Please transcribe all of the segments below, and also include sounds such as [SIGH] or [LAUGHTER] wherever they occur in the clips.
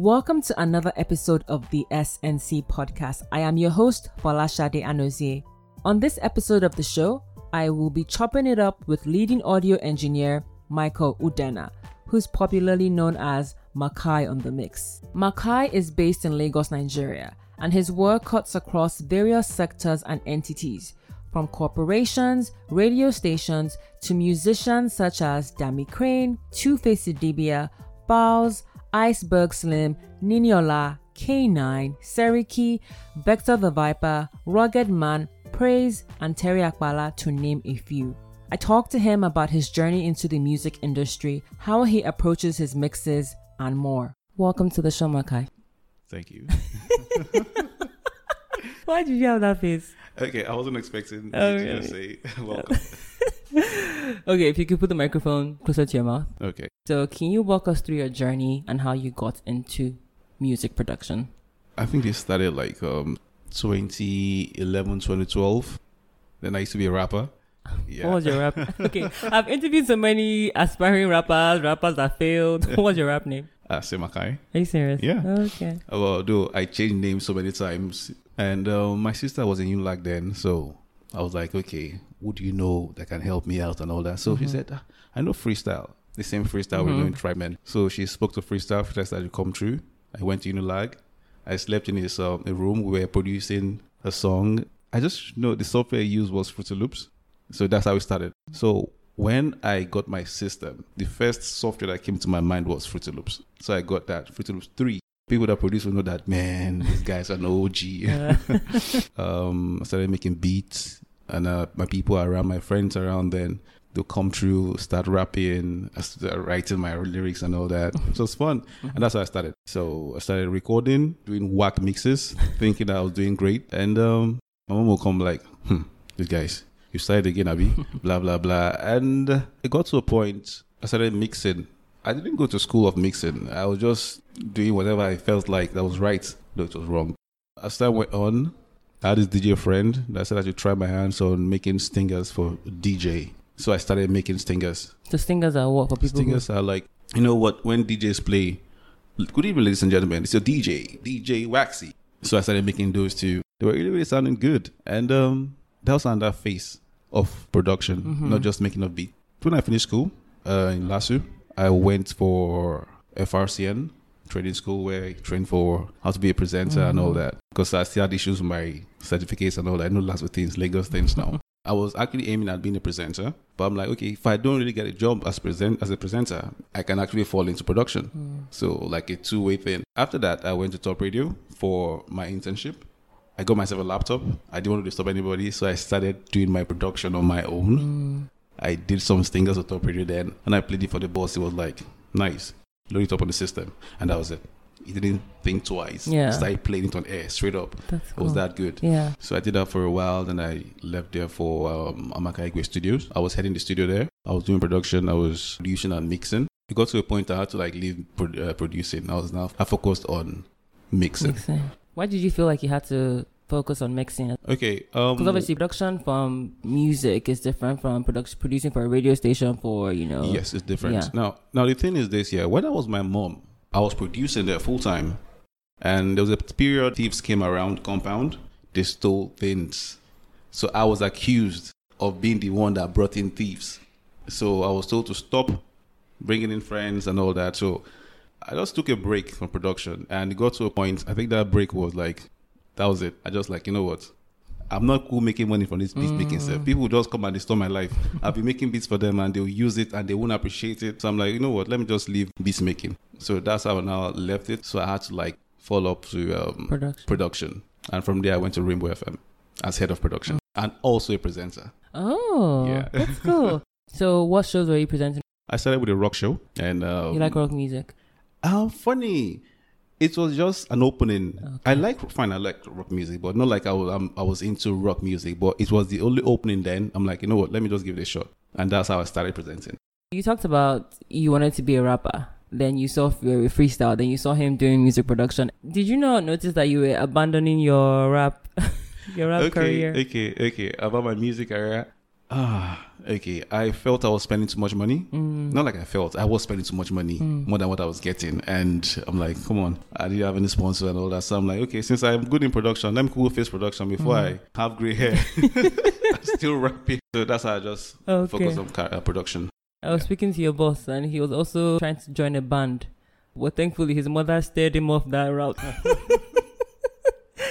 Welcome to another episode of the SNC podcast. I am your host, Folashade Anozie. On this episode of the show, I will be chopping it up with leading audio engineer Michael Udena, who's popularly known as Makai on the Mix. Makai is based in Lagos, Nigeria, and his work cuts across various sectors and entities, from corporations, radio stations, to musicians such as Dammy Krane, Two Faced Dibia, Falz, Iceberg Slim, Niniola, K9, Seriki, Vector the Viper, Rugged Man, Praiz, and Terry Apala, to name a few. I talked to him about his journey into the music industry, how he approaches his mixes, and more. Welcome to the show, Makai. Thank you. [LAUGHS] Why did you have that face? okay, I wasn't expecting Oh, you to really? just say welcome. [LAUGHS] Okay, if you could put the microphone closer to your mouth. Okay. So, can you walk us through your journey and how you got into music production? I think it started like um 2011, 2012. Then I used to be a rapper. [LAUGHS] Yeah. What was your rap? [LAUGHS] okay, I've interviewed so many aspiring rappers, rappers that failed. What was your rap name? uh, Semakai. Are you serious? Yeah. Okay. Although I changed names so many times. And um, my sister was in UNILAG then. So I was like, okay, who do you know that can help me out and all that? So she Mhm. said, ah, I know freestyle. The same freestyle we're Mhm. doing Tribe Men. So she spoke to freestyle. Freestyle started to come true. I went to UNILAG. I slept in this um, a room. We were producing a song. I just know the software I used was Fruity Loops. So that's how it started. So when I got my system, the first software that came to my mind was Fruity Loops. So I got that Fruity Loops 3. People that produce will know that, man, these guys are an OG. Uh, [LAUGHS] um, I started making beats, and uh, my people around, my friends around then, they'll come through, start rapping, I started writing my lyrics and all that. So it was fun, and that's how I started. So I started recording, doing whack mixes, thinking that I was doing great, and um, my mom will come like, "Hmm, these guys, you started again, Abby." [LAUGHS] blah blah blah, and uh, it got to a point. I started mixing. I didn't go to school of mixing. I was just doing whatever I felt like that was right, though it was wrong. As time went on, I had this DJ friend that said I should try my hands on making stingers for DJ. So I started making stingers. the stingers are what for people? who- Stingers are like, you know what, when DJs play, good evening, ladies and gentlemen, it's your DJ, DJ Waxy. So I started making those too. They were really, really sounding good. And um, that was another phase of production, Mhm. not just making a beat. When I finished school uh, in LASU, I went for FRCN training school where I trained for how to be a presenter and all Mhm. that. Because I still had issues with my certificates and all that. I know lots of things, Lagos things now. [LAUGHS] I was actually aiming at being a presenter, but I'm like, okay, if I don't really get a job as present as a presenter, I can actually fall into production. Mm. So like a two way thing. After that, I went to Top Radio for my internship. I got myself a laptop. I didn't want to disturb anybody, so I started doing my production on my own. Mm. I did some stingers with Top Radio then, and I played it for the boss. It was like nice, load it up on the system, and that was it. He didn't think twice. Yeah. started playing it on air straight up. That's cool. It was that good. Yeah. So I did that for a while. Then I left there for um, Amaka Igwe Studios. I was heading the studio there. I was doing production. I was producing and mixing. It got to a point I had to like leave pro- uh, producing. I was now I focused on mixing. Mixing. Why did you feel like you had to focus on mixing? Okay. Um, Because obviously, production from music is different from production producing for a radio station for you know. Yes, it's different. Yeah. Now, now the thing is this: yeah, when I was my mom, I was producing there full time, and there was a period thieves came around compound. They stole things, so I was accused of being the one that brought in thieves. So I was told to stop bringing in friends and all that. So I just took a break from production, and it got to a point. I think that break was like, that was it. I just like, you know what? I'm not cool making money from this beat making stuff. People just come and destroy my life. I've been making beats for them and they'll use it and they won't appreciate it. So I'm like, you know what? Let me just leave beats making. So that's how I now left it. So I had to like follow up to um, Production. production. And from there, I went to Rainbow FM as head of production and also a presenter. Oh, Yeah. that's cool. [LAUGHS] so, what shows were you presenting? I started with a rock show and um, you like rock music? Oh, funny. It was just an opening. Okay. I like fine. I like rock music, but not like I was. I was into rock music, but it was the only opening. Then I'm like, you know what? Let me just give it a shot, and that's how I started presenting. You talked about you wanted to be a rapper. Then you saw F- uh, freestyle. Then you saw him doing music production. Did you not notice that you were abandoning your rap, [LAUGHS] your rap okay, career? okay, okay. About my music career, Ah, okay. I felt I was spending too much money. Mm. Not like I felt I was spending too much money, more than what I was getting. And I'm like, come on, I didn't have any sponsor and all that. So I'm like, okay, since I'm good in production, let me cool face production before Mm. I have gray hair. [LAUGHS] [LAUGHS] I'm still rapping. So that's how I just Okay. focus on car- uh, production. I was speaking to your boss, and he was also trying to join a band. Well, thankfully, his mother steered him off that route. [LAUGHS]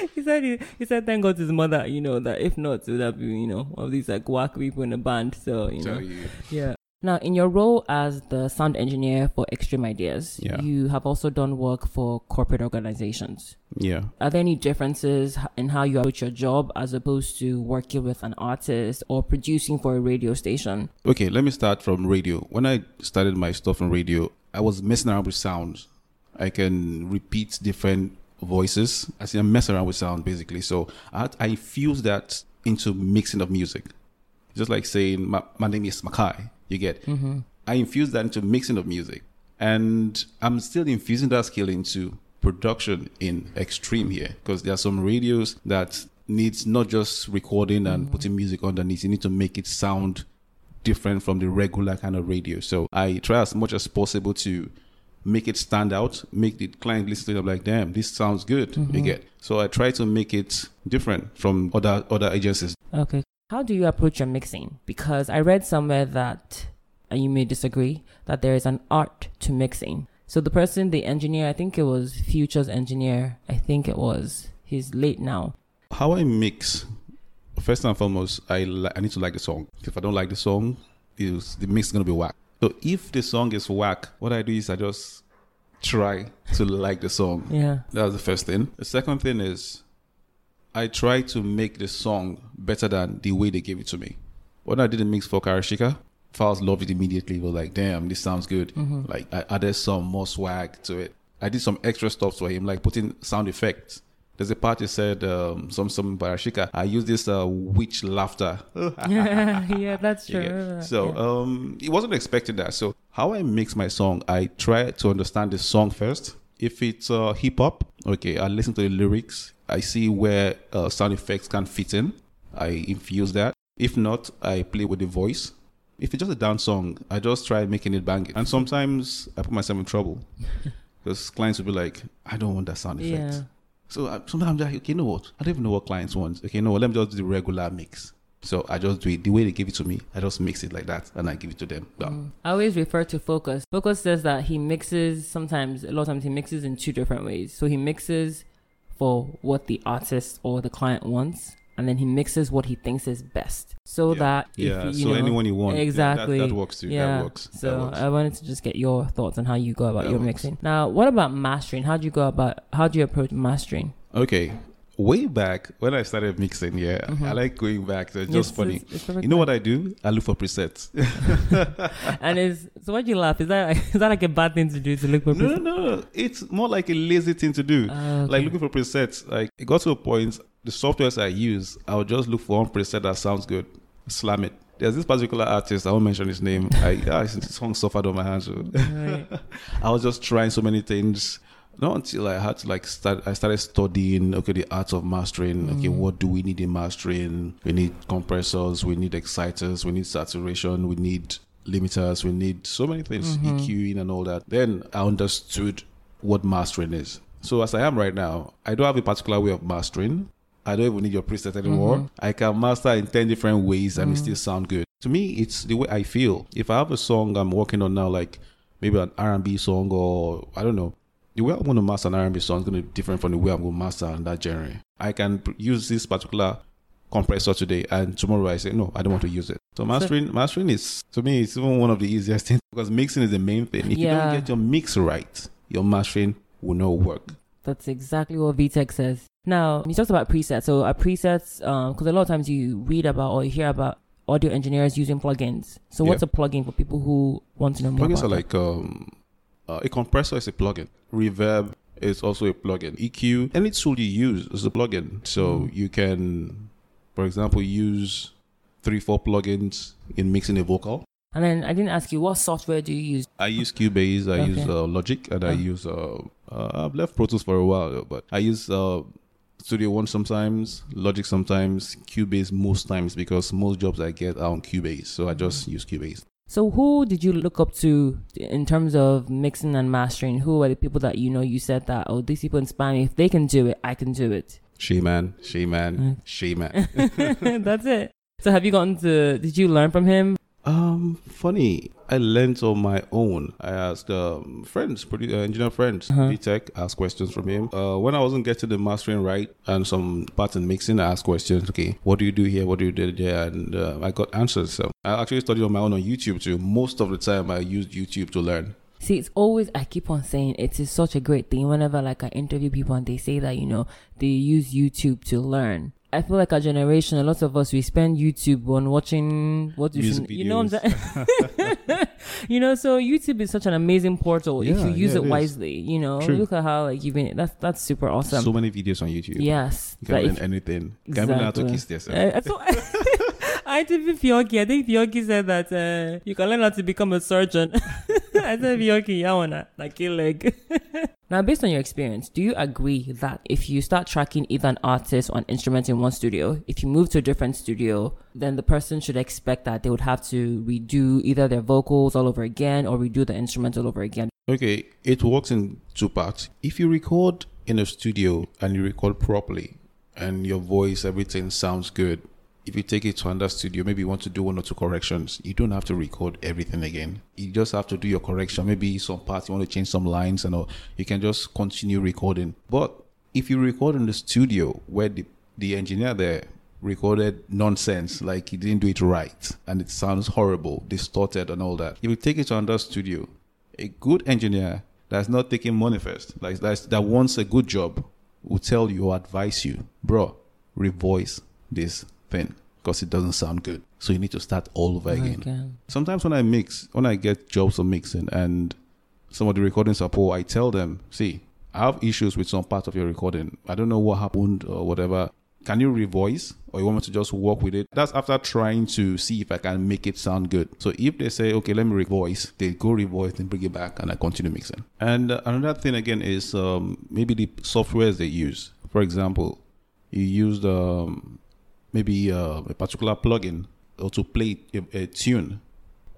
[LAUGHS] he said, he, he said, thank God to his mother, you know, that if not, it would have been, you know, one of these like whack people in a band. So, you know, Tell you. yeah. Now, in your role as the sound engineer for Extreme Ideas, Yeah. you have also done work for corporate organizations. Yeah. Are there any differences in how you approach your job as opposed to working with an artist or producing for a radio station? Okay, let me start from radio. When I started my stuff on radio, I was messing around with sounds. I can repeat different voices. I see I mess around with sound basically. So I, I infuse that into mixing of music. Just like saying my, my name is Makai. You get. Mm-hmm. I infuse that into mixing of music, and I'm still infusing that skill into production in extreme here because there are some radios that needs not just recording and mm-hmm. putting music underneath. You need to make it sound different from the regular kind of radio. So I try as much as possible to make it stand out, make the client listen to it like, damn, this sounds good. Mm-hmm. You get. So I try to make it different from other other agencies. Okay. How do you approach your mixing? Because I read somewhere that, and you may disagree, that there is an art to mixing. So the person, the engineer, I think it was Future's engineer, I think it was, he's late now. How I mix, first and foremost, I li- I need to like the song. If I don't like the song, is the mix is gonna be whack. So if the song is whack, what I do is I just try to like the song. Yeah. That's the first thing. The second thing is I try to make the song better than the way they gave it to me. When I did a mix for Karashika, Falz loved it immediately. Was like, damn, this sounds good. Mm-hmm. Like I added some more swag to it. I did some extra stuff for him, like putting sound effects. There's a part you said um, some some Karashika. I use this uh, witch laughter. [LAUGHS] yeah, that's true. get- So Yeah. um, he wasn't expecting that. So how I mix my song, I try to understand the song first. If it's uh, hip hop, okay, I listen to the lyrics. I see where uh, sound effects can fit in. I infuse that. If not, I play with the voice. If it's just a dance song, I just try making it bang. And sometimes I put myself in trouble [LAUGHS] because clients will be like, "I don't want that sound effect." yeah. So I, sometimes I'm like, okay, you know what? I don't even know what clients want. Okay, you know what? Let me just do the regular mix. So I just do it the way they give it to me. I just mix it like that and I give it to them. Done. Mm. I always refer to Focus. Focus says that he mixes sometimes, a lot of times, he mixes in two different ways. So he mixes for what the artist or the client wants, and then he mixes what he thinks is best. So Yeah. that if Yeah, you so know, anyone you want. Yeah, that- exactly that, works too. Yeah. That works. That So works. I wanted to just get your thoughts on how you go about That your works. mixing. Now, what about mastering? How do you go about? How do you approach mastering? Okay. Way back when I started mixing, yeah, I like going back. So it's just It's- funny. it's- it's you know what I do? I look for presets. [LAUGHS] and is so why do you laugh? Is that [LAUGHS] is that like a bad thing to do to look for? no, no, no. It's more like a lazy thing to do. Ah, okay. Like looking for presets. Like it got to a point, the softwares I use, I would just look for one preset that sounds good, slam it. There's this particular artist, I won't mention his name. I, [LAUGHS] his song suffered on my hands. so- Right. I was just trying so many things. Not until I had to like start. I started studying. Okay, the art of mastering. Okay, mm. what do we need in mastering? We need compressors. We need exciters. We need saturation. We need limiters. We need so many things, mm-hmm. EQing and all that. Then I understood what mastering is. So as I am right now, I don't have a particular way of mastering. I don't even need your preset anymore. Mm-hmm. I can master in 10 different ways and it mm. still sound good. To me, it's the way I feel. If I have a song I'm working on now, like maybe an R&B song or I don't know, the way I want to master an R&B song is going to be different from the way I'm going to master that genre. I can use this particular compressor today and tomorrow I say, no, I don't want to use it. So mastering, mastering is, to me, it's even one of the easiest [LAUGHS] things because mixing is the main thing. If you don't get your mix right, your mastering will not work. That's exactly what VTech says. Now, you talked about presets. So, a presets, because a lot of times you read about or you hear about audio engineers using plugins. So, what's a plugin for people who want to know more Plugins are like um, uh, a compressor is a plugin. Reverb is also a plugin. EQ, any tool you use is a plugin. So Mm. you can, for example, use three, four plugins in mixing a vocal. And then I didn't ask you, what software do you use? I use Cubase, I use uh, Logic, and I Oh. use, uh, uh, I've left Pro Tools for a while, but I use uh, Studio One sometimes, Logic sometimes, Cubase most times because most jobs I get are on Cubase. So I just use Cubase. So who did you look up to in terms of mixing and mastering? Who are the people that you know you said that oh these people inspire me. If they can do it, I can do it. She man, she man, mm. she man. [LAUGHS] That's it. So have you gotten to did you learn from him? Um, funny. I learned on my own. I asked um, friends, produ- uh, engineer friends, Uh-huh. tech asked questions from him. Uh, when I wasn't getting the mastering right and some pattern mixing, I asked questions. Okay, what do you do here? What do you do there? And uh, I got answers. So I actually studied on my own on YouTube too. Most of the time, I used YouTube to learn. See, it's always I keep on saying it is such a great thing whenever like I interview people and they say that, you know, they use YouTube to learn. I feel like our generation, a lot of us we spend YouTube on watching what you should, you know what I'm saying? [LAUGHS] you know, so YouTube is such an amazing portal if you use yeah, it it is. wisely. You know, True. look at how like you've been. That's that's super awesome. So many videos on YouTube. yes, You can Like, learn if- anything. You can learn how to kiss yourself. Uh, I thought- [LAUGHS] I interviewed Fioki. I think Fioki said that uh, you can learn how to become a surgeon. [LAUGHS] I said Fioki, yeah, wanna like your leg. Now, based on your experience, do you agree that if you start tracking either an artist or an instrument in one studio, if you move to a different studio, then the person should expect that they would have to redo either their vocals all over again or redo the instrument all over again? Okay, it works in two parts. If you record in a studio and you record properly and your voice, everything sounds good, if you take it to another studio, maybe you want to do one or two corrections, you don't have to record everything again. You just have to do your correction. Maybe some parts you want to change some lines and all. You can just continue recording. But if you record in the studio where the, the engineer there recorded nonsense, like he didn't do it right, and it sounds horrible, distorted, and all that. If you take it to another studio, a good engineer that's not taking money first, like that's, that wants a good job, will tell you or advise you, bro, revoice this because it doesn't sound good. So you need to start all over again. Again. Sometimes when I mix, when I get jobs of mixing and some of the recording support, I tell them, see, I have issues with some part of your recording. I don't know what happened or whatever. Can you revoice or you want me to just work with it? That's after trying to see if I can make it sound good. So if they say, okay, let me revoice, they go revoice, and bring it back and I continue mixing. And another thing again is um, maybe the softwares they use. For example, you used um, maybe uh, a particular plugin or to play a, a tune.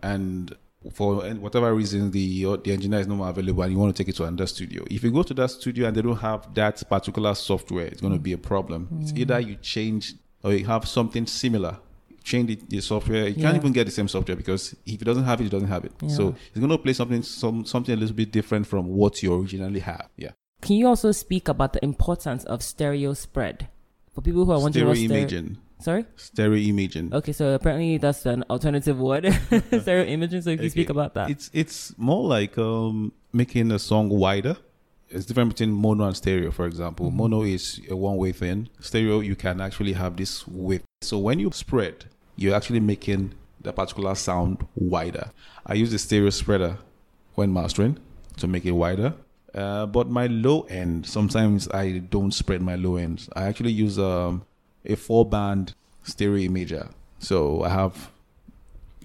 And for whatever reason the the engineer is no more available and you want to take it to another studio. If you go to that studio and they don't have that particular software it's going to be a problem. It's either you change or you have something similar. Change the, the software. You Yeah. can't even get the same software because if it doesn't have it it doesn't have it. Yeah. so it's going to play something some something a little bit different from what you originally have. Yeah. Can you also speak about the importance of stereo spread for people who are wondering stereo what stereo? imaging Sorry. stereo imaging Okay, so apparently that's an alternative word, [LAUGHS] stereo imaging. So if you speak Okay. about that, It's it's more like um, making a song wider. It's different between mono and stereo. For example, Mm-hmm. mono is a one-way thing. Stereo, you can actually have this width. So when you spread, you're actually making the particular sound wider. I use the stereo spreader when mastering to make it wider. Uh, but my low end, sometimes I don't spread my low ends. I actually use um, a four-band stereo imager. So I have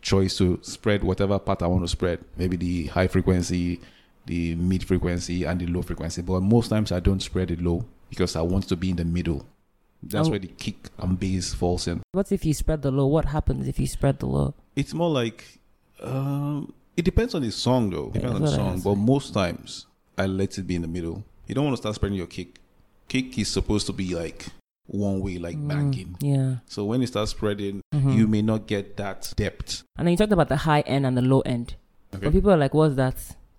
choice to spread whatever part I want to spread. Maybe the high frequency, the mid frequency, and the low frequency. But most times I don't spread it low because I want to be in the middle. That's Oh. where the kick and bass falls in. what if you spread the low? What happens if you spread the low? It's more like um, it depends on the song though. Yeah, Depends on the that's what I song. But most times I let it be in the middle. You don't want to start spreading your kick. Kick is supposed to be like one way, like Mm, banging. Yeah. So when you start spreading, Mhm. you may not get that depth. And then you talked about the high end and the low end. Okay. But people are like, "What's that?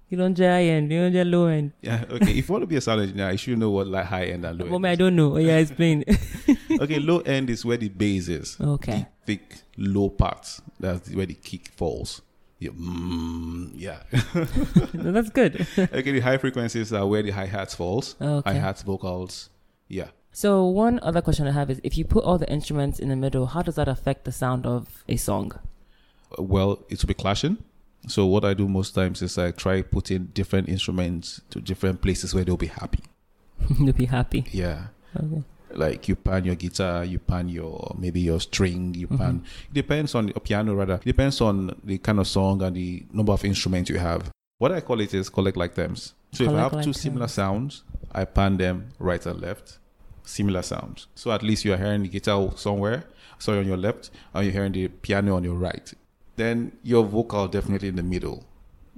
You don't get high end, you don't get low end." Yeah, okay. if you want to be a sound engineer, you should know what like high end and low end. I don't know. Oh, yeah, explain. [LAUGHS] okay, low end is where the bass is. okay. The thick low part. That's where the kick falls. Yeah, mm, yeah. [LAUGHS] No, that's good. [LAUGHS] okay, the high frequencies are where the hi hats falls. Okay. Hi hats, vocals. Yeah. So one other question I have is, if you put all the instruments in the middle, how does that affect the sound of a song? Uh, Well, it will be clashing. So what I do most times is I try putting different instruments to different places where they'll be happy. [LAUGHS] they'll be happy. Yeah. Okay. Like you pan your guitar, you pan your maybe your string, you Mm-hmm. pan. It depends on a piano rather. It depends on the kind of song and the number of instruments you have. What I call it is collect like terms. So if I Collect have two like similar sounds, I pan them right and left. similar sounds. So at least you are hearing the guitar somewhere, sorry, on your left, and you're hearing the piano on your right. Then your vocal definitely in the middle,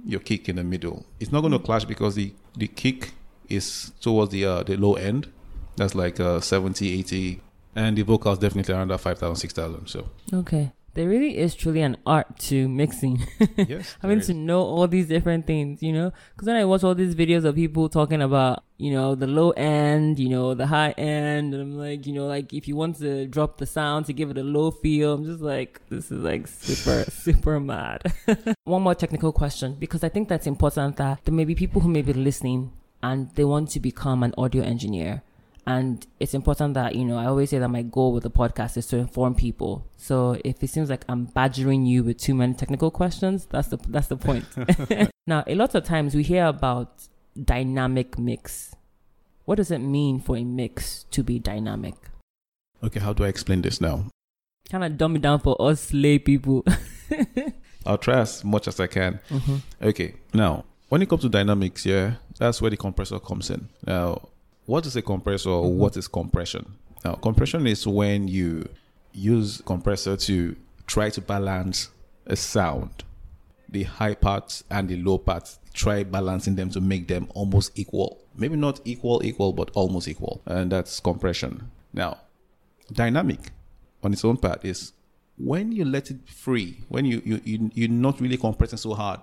your kick in the middle. It's not going to clash because the, the kick is towards the uh, the low end. That's like uh, 70, 80. And the vocals definitely around that 5,000, 6,000. So, Okay. There really is truly an art to mixing. [LAUGHS] yes. Having to know all these different things, you know? Because then I watch all these videos of people talking about, you know, the low end, you know, the high end. And I'm like, you know, like if you want to drop the sound to give it a low feel, I'm just like, this is like super, [LAUGHS] super mad. [LAUGHS] One more technical question, because I think that's important that there may be people who may be listening and they want to become an audio engineer. And it's important that, you know, I always say that my goal with the podcast is to inform people. So if it seems like I'm badgering you with too many technical questions, that's the that's the point. [LAUGHS] [LAUGHS] now, a lot of times we hear about dynamic mix. What does it mean for a mix to be dynamic? Okay, how do I explain this now? Kind of dumb it down for us lay people. [LAUGHS] I'll try as much as I can. mm-hmm. Okay, now when it comes to dynamics, yeah, that's where the compressor comes in. Now, what is a compressor? or What is compression? Now, compression is when you use compressor to try to balance a sound, the high parts and the low parts. Try balancing them to make them almost equal. Maybe not equal, equal, but almost equal, and that's compression. Now, dynamic on its own part is when you let it free, when you, you, you you're not really compressing so hard,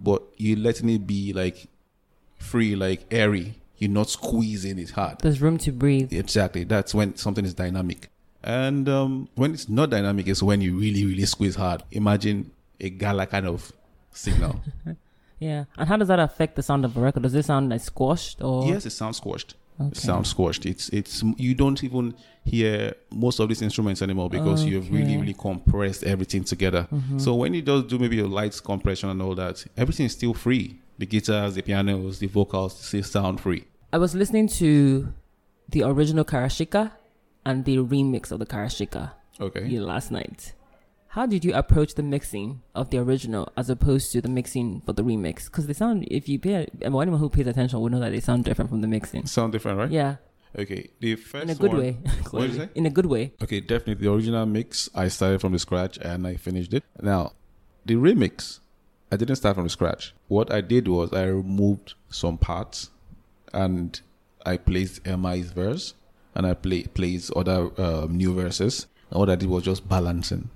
but you're letting it be like free, like airy. You're not squeezing it hard. There's room to breathe. Exactly. That's when something is dynamic. And um, when it's not dynamic it's when you really, really squeeze hard. Imagine a gala kind of signal. [LAUGHS] Yeah. And how does that affect the sound of a record? Does it sound like squashed or? yes, it sounds squashed. Okay. It sounds squashed. It's it's you don't even hear most of these instruments anymore because you've really, really compressed everything together. Mhm. So when you just do maybe a light compression and all that, everything is still free. The guitars, the pianos, the vocals still sound free. I was listening to the original Karashika and the remix of the Karashika Okay. last night. How did you approach the mixing of the original as opposed to the mixing for the remix? Because they sound, if you pay, well, anyone who pays attention would know that they sound different from the mixing. Sound different, right? Yeah, Okay. The first in a good one- way. [LAUGHS] What did you say? In a good way. Okay, definitely the original mix. I started from the scratch and I finished it. Now, the remix, I didn't start from scratch. What I did was I removed some parts, and I placed MI's verse, and I play placed other um, new verses. And what I did was just balancing.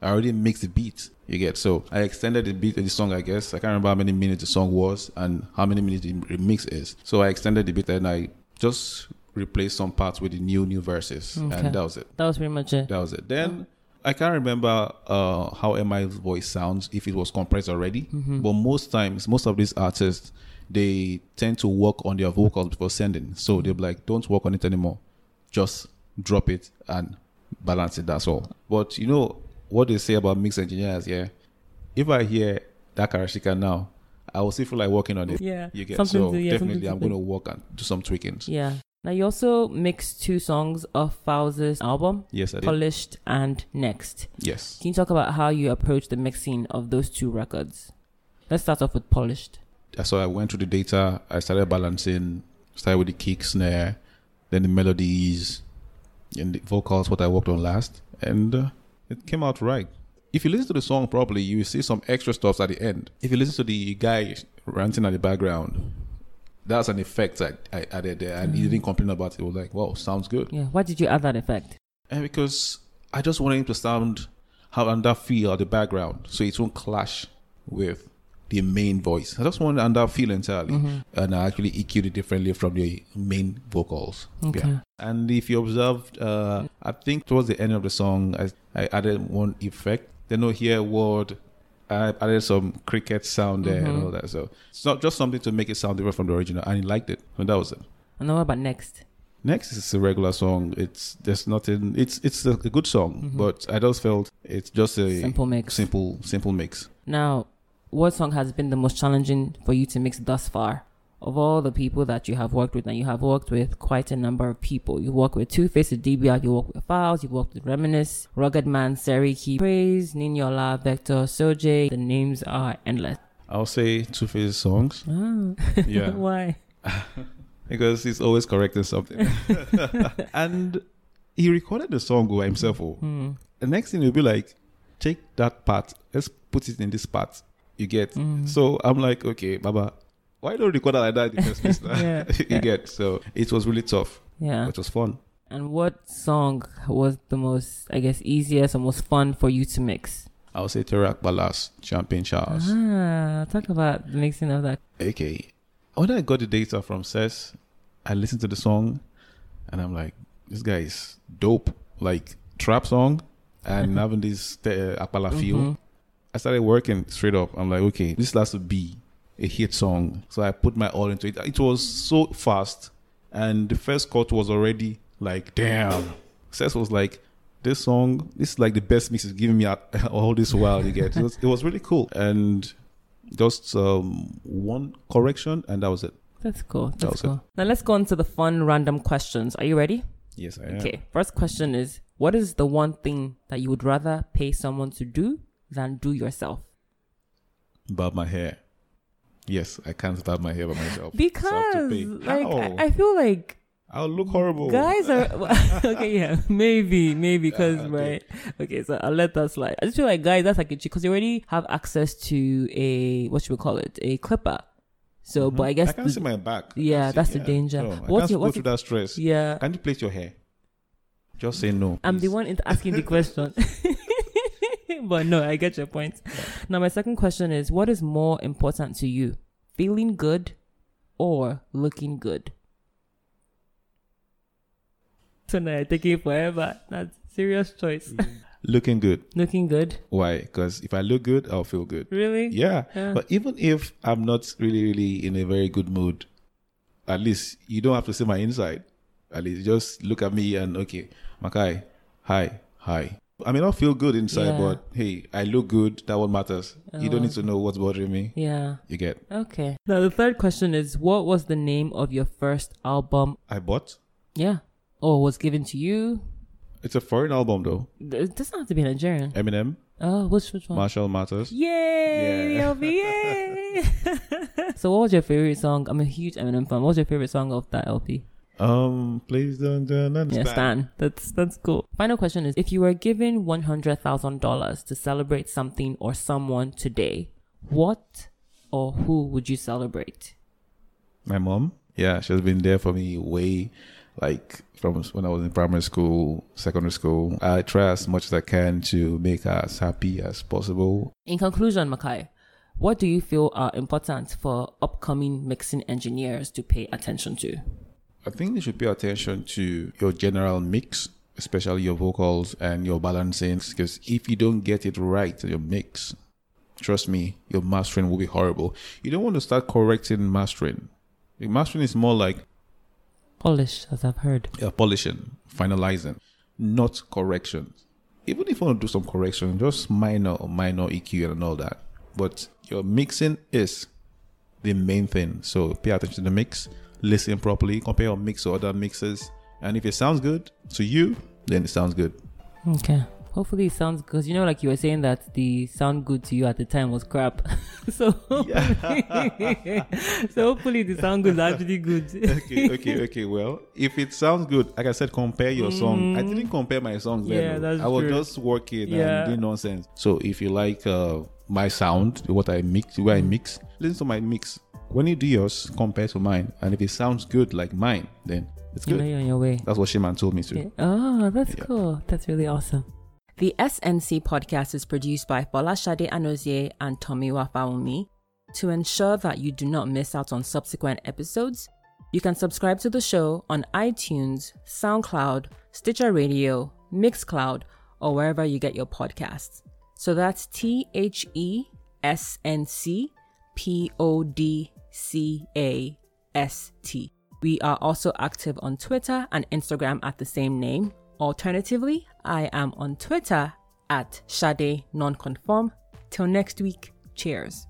I already mixed the beat. You get so I extended the beat of the song. I guess I can't remember how many minutes the song was and how many minutes the remix is. So I extended the beat and I just replaced some parts with the new new verses, Okay. and that was it. That was pretty much it. That was it. Then I can't remember uh, how MI's voice sounds if it was compressed already. Mhm. But most times, most of these artists, they tend to work on their vocals before sending. So they're like, don't work on it anymore. Just drop it and balance it. That's all. But you know what they say about mix engineers, yeah? If I hear that Karashika now, I will still feel like working on it. Yeah. You get Something so to- yeah, definitely I'm going to work and do some tweakings. Yeah. Now you also mixed two songs of Falz's album, Yes, I did. Polished and Next. yes. Can you talk about how you approach the mixing of those two records? Let's start off with Polished. so I went through the data. I started balancing. Started with the kick, snare, then the melodies, and the vocals. What I worked on last, and uh, it came out right. If you listen to the song properly, you will see some extra stuff at the end. If you listen to the guy ranting at the background, that's an effect I, I added there, and he Mm. didn't complain about it. He was like, "Wow, sounds good." Yeah. Why did you add that effect? And because I just wanted him to sound have and that feel at the background, so it won't clash with the main voice. I just wanted and that feel entirely, Mhm. and I actually EQ'd it differently from the main vocals. Okay. Yeah. And if you observed, uh, I think towards the end of the song, I, I added one effect. Then no hear word. I added some cricket sound there and Mhm. all that. So it's not just something to make it sound different from the original, and he liked it. And that was it. And then what about Next? Next is a regular song. It's there's nothing. It's it's a, good song, Mhm. but I just felt it's just a Simple mix. simple simple mix. Now, what song has been the most challenging for you to mix thus far? Of all the people that you have worked with, and you have worked with quite a number of people. You work with Two Face, Idibia, you work with Falz, you work with Reminisce, Rugged Man, Seriki, Praiz, Niniola, Vector, Soje. The names are endless. I'll say 2Face songs. Ah. [LAUGHS] Yeah. Why? [LAUGHS] because he's always correcting something. [LAUGHS] and he recorded the song by himself. Oh. Mm. The next thing he'll be like, take that part, let's put it in this part. You get. Mm. So I'm like, okay, Baba, why don't you record it like that in the first place? [LAUGHS] Yeah, [LAUGHS] you yeah. get. So it was really tough, Yeah. but it was fun. And what song was the most, I guess, easiest or most fun for you to mix? I would say Terry Apala's, Champion Charles. Ah, talk about the mixing of that. Okay. When I got the data from Cess, I listened to the song and I'm like, this guy is dope. Like trap song and [LAUGHS] having this uh, Apala feel. Mhm. I started working straight up. I'm like, okay, this has to be a hit song. So I put my all into it. It was so fast. And the first cut was already like, damn. Cess was like, this song, this is like the best mix he's giving me [LAUGHS] all this while. You get it was, it was really cool. And just um, one correction, and that was it. That's cool. That's it. cool. Now let's go on to the fun random questions. Are you ready? Yes, I am. Okay. First question is What is the one thing that you would rather pay someone to do than do yourself? Barb my hair. Yes, I can't barb my hair by myself. So Because, pay. like, How? I, feel like I'll look horrible. guys are [LAUGHS] okay. Yeah, maybe, maybe because Yeah, right. Okay, so I'll let that slide. I just feel like guys, that's like a cheat because you already have access to a what should we call it, a clipper. So, but I guess Mm-hmm. I can't the- see my back. Yeah, see- that's the danger. No, What's can't your- go what's through your- that stress. yeah, Can you plait your hair? Just say no. I'm the one asking the question. [LAUGHS] [LAUGHS] but no, I get your point. Now, my second question is what is more important to you? Feeling good or looking good? So now I'm taking forever. That's serious choice. Mm. Looking good. looking good? Why? Because if I look good, I'll feel good. Really? Yeah. Yeah. But even if I'm not really, really in a very good mood, at least you don't have to see my inside. At least just look at me and okay, Makai, hi, hi. I may not feel good inside, Yeah. but hey, I look good. That what matters. You don't Oh. need to know what's bothering me. Yeah. You get. Okay. Now, the third question is what was the name of your first album? I bought. Yeah. Or was given to you? It's a foreign album though. It doesn't have to be Nigerian. Eminem, Oh, which, which one? Marshall Mathers. Yay! Yeah. LB, yay! [LAUGHS] [LAUGHS] so, what was your favorite song? I'm a huge Eminem fan. What was your favorite song of that LP? Um, please don't don't Yeah, understand. Stan. That's that's cool. Final question is: If you were given one hundred thousand dollars to celebrate something or someone today, what or who would you celebrate? My mom, yeah, she's been there for me way, like from when I was in primary school, secondary school. I try as much as I can to make her as happy as possible. In conclusion, Makai, what do you feel are important for upcoming mixing engineers to pay attention to? I think you should pay attention to your general mix, especially your vocals and your balancing, because if you don't get it right, your mix, trust me, your mastering will be horrible. You don't want to start correcting mastering. Mastering is more like Polish, as I've heard. uh, polishing, finalizing, not corrections. Even if you want to do some correction, just minor or minor EQ and all that. But your mixing is the main thing. So pay attention to the mix, listen properly, compare your mix to other mixes. And if it sounds good to you, then it sounds good. Okay. Hopefully it sounds because you know, like you were saying that the sound good to you at the time was crap. [LAUGHS] so, hopefully, [LAUGHS] so hopefully the sound good is actually good. okay, okay, okay. Well, if it sounds good, like I said, compare your song. I didn't compare my songs. Mm. Yeah, that's I was true. just working Yeah. and doing nonsense. So if you like uh, my sound, what I mix, Mm. I mix, listen to my mix. When you do yours, compare to mine. And if it sounds good like mine, then it's You know good. you're on your way. That's what Shiman told me to. Yeah. Oh, that's Yeah. cool. That's really awesome. The SNC podcast is produced by Folashade Anozie and Tomiwa Fawumi. To ensure that you do not miss out on subsequent episodes, you can subscribe to the show on iTunes, SoundCloud, Stitcher Radio, Mixcloud, or wherever you get your podcasts. So that's T H E S N C P O D C A S T. We are also active on Twitter and Instagram at the same name. Alternatively, I am on Twitter at Shade Nonconform. Till next week, cheers.